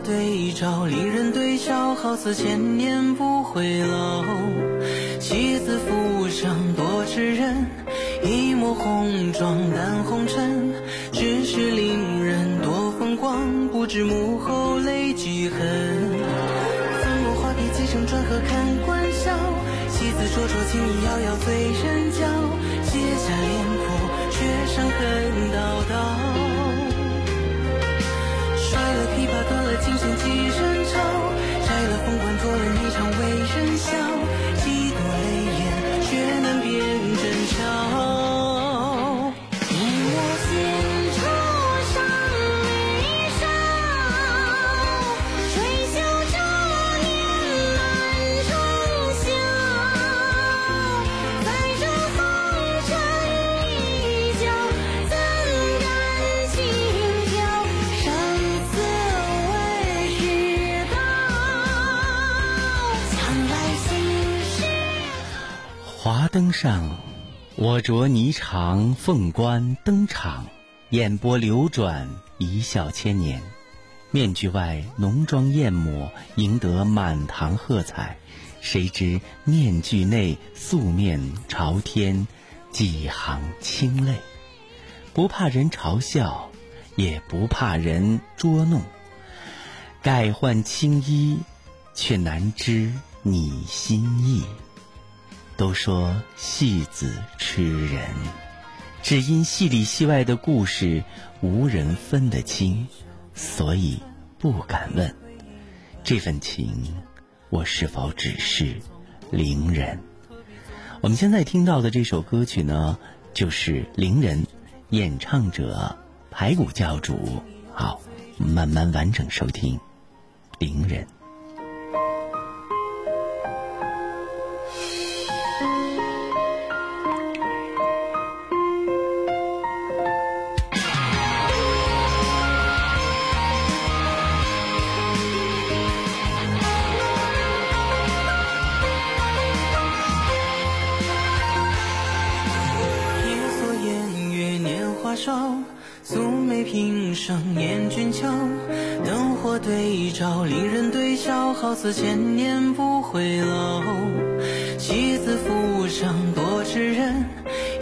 对照，令人对笑，好似千年不会老。妻子浮生多痴人，一抹红妆淡红尘，只是令人多风光，不知幕后泪几痕。粉墨画笔几声转合看官笑，戏子灼灼情意遥遥醉人灯上，我着霓裳，凤冠登场，眼波流转，一笑千年。面具外浓妆艳抹，赢得满堂喝彩。谁知面具内素面朝天，几行清泪。不怕人嘲笑，也不怕人捉弄。改换青衣，却难知你心意。都说戏子吃人，只因戏里戏外的故事无人分得清，所以不敢问这份情，我是否只是伶人？我们现在听到的这首歌曲呢，就是伶人，演唱者排骨教主。好，慢慢完整收听伶人。少，素眉平生艳俊俏，灯火对照，令人对笑，好似千年不会老。戏子浮生多痴人，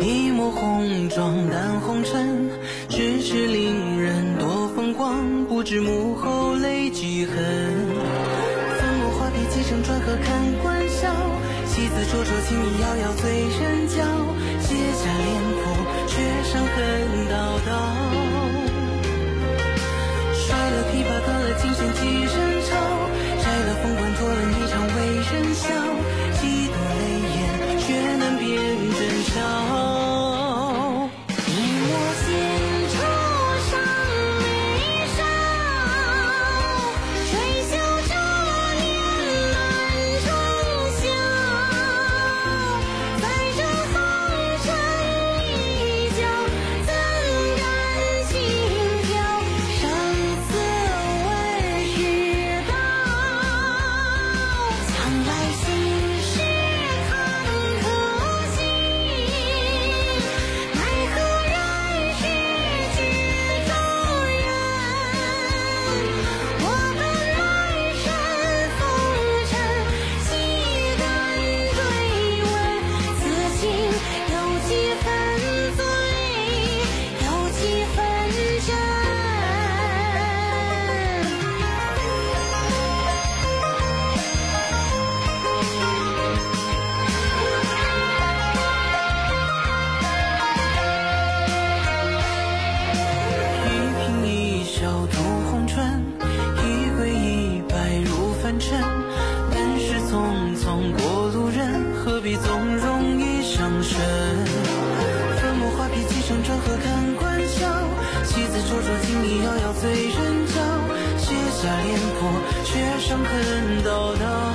一抹红妆淡红尘，咫尺令人多风光，不知幕后泪几痕。粉墨画笔几声转合看官笑，戏子灼灼情意遥遥醉人，醉人酒，卸下脸谱，却伤痕道道。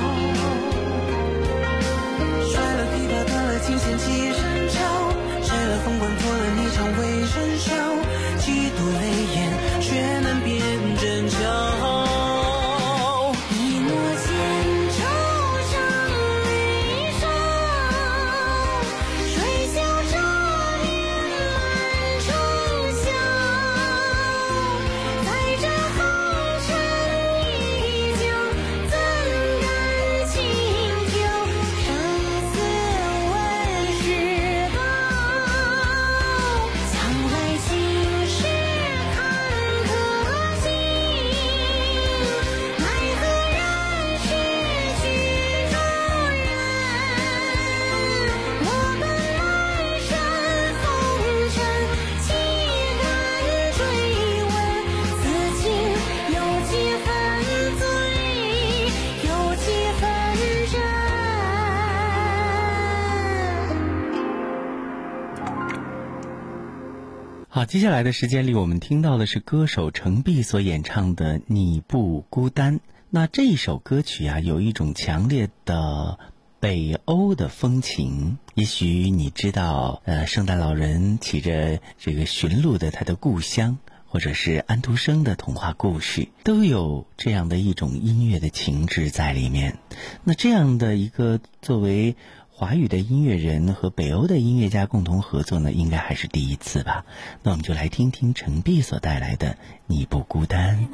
接下来的时间里，我们听到的是歌手程璧所演唱的《你不孤单》。那这一首歌曲啊，有一种强烈的北欧的风情。也许你知道，呃，圣诞老人骑着这个驯鹿的他的故乡，或者是安徒生的童话故事，都有这样的一种音乐的情致在里面。那这样的一个作为。华语的音乐人和北欧的音乐家共同合作呢，应该还是第一次吧。那我们就来听听陈碧所带来的《你不孤单》。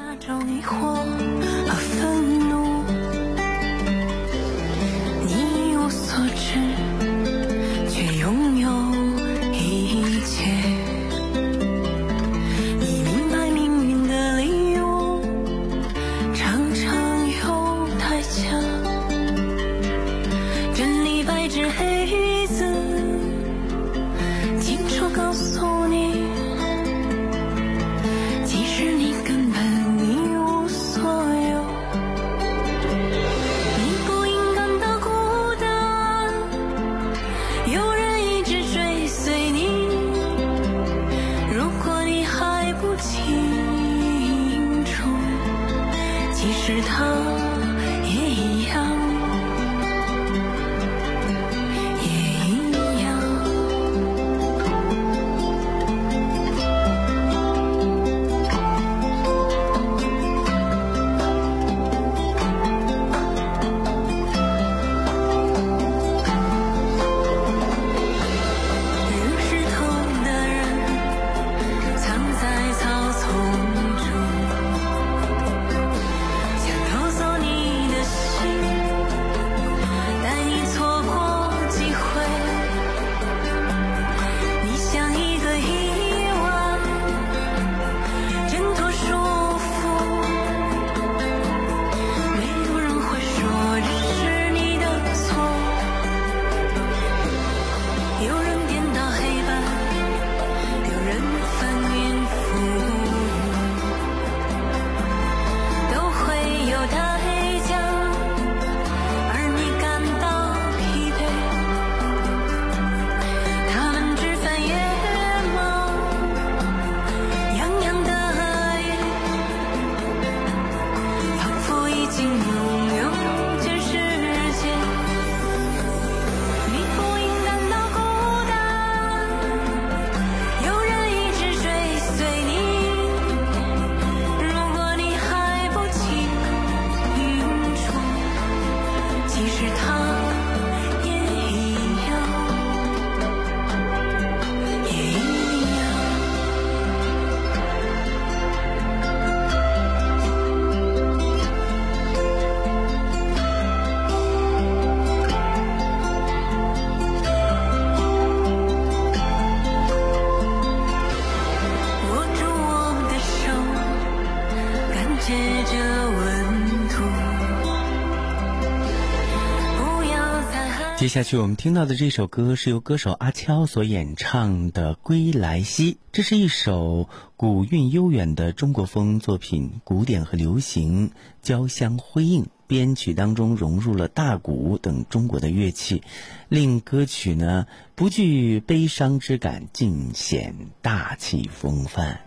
接下去我们听到的这首歌是由歌手阿悄所演唱的《归来兮》，这是一首古韵悠远的中国风作品，古典和流行交相辉映，编曲当中融入了大鼓等中国的乐器，令歌曲呢不具悲伤之感，尽显大气风范。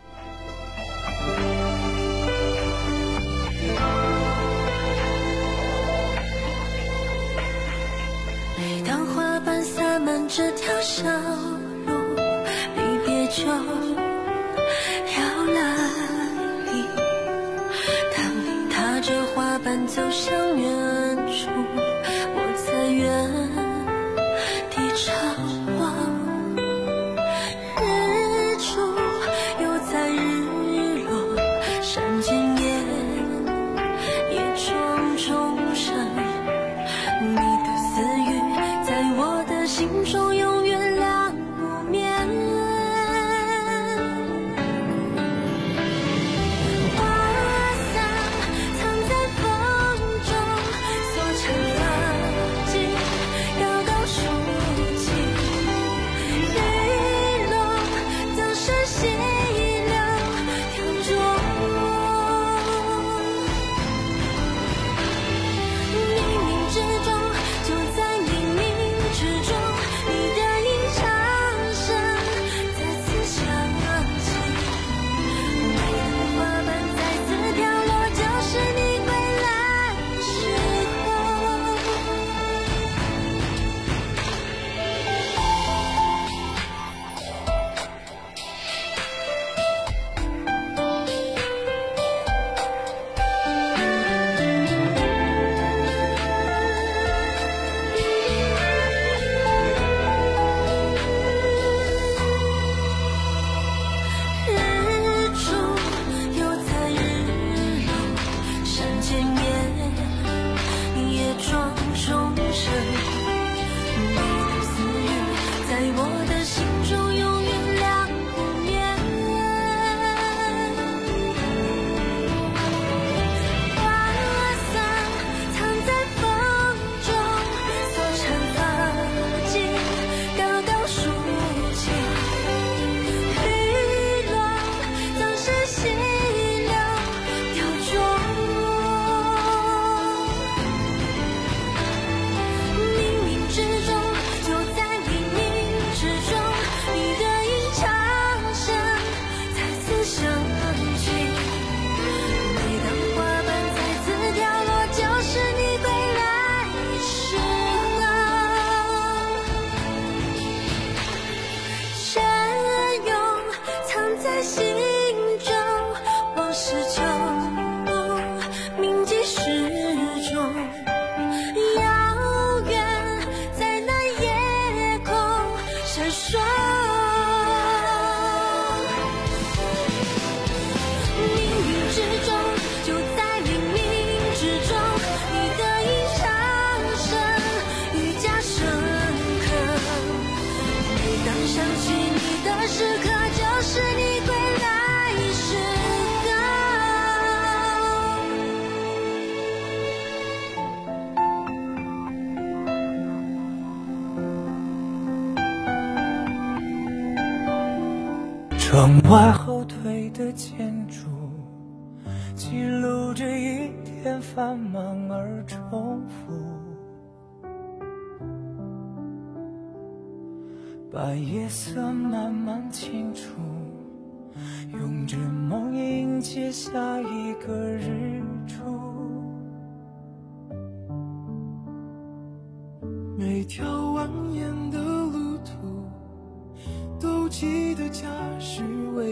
当花瓣洒满这条小路，离别就要来临，当你踏着花瓣走向远。的心中有。窗外后退的建筑，记录着一天繁忙而重复，把夜色慢慢清除，用着梦迎接下一个日出，每条蜿蜒的。记得家是唯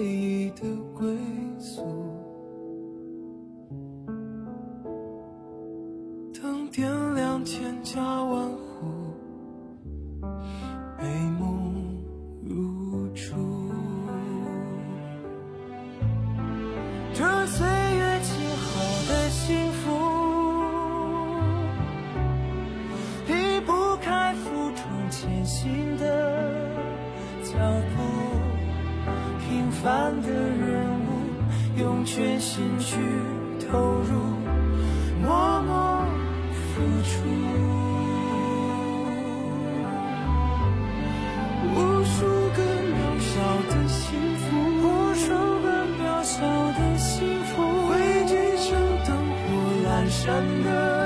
般的人物，用全心去投入，默默付出。无数个渺小的幸福，无数个渺小的幸福，汇聚成灯火阑珊的。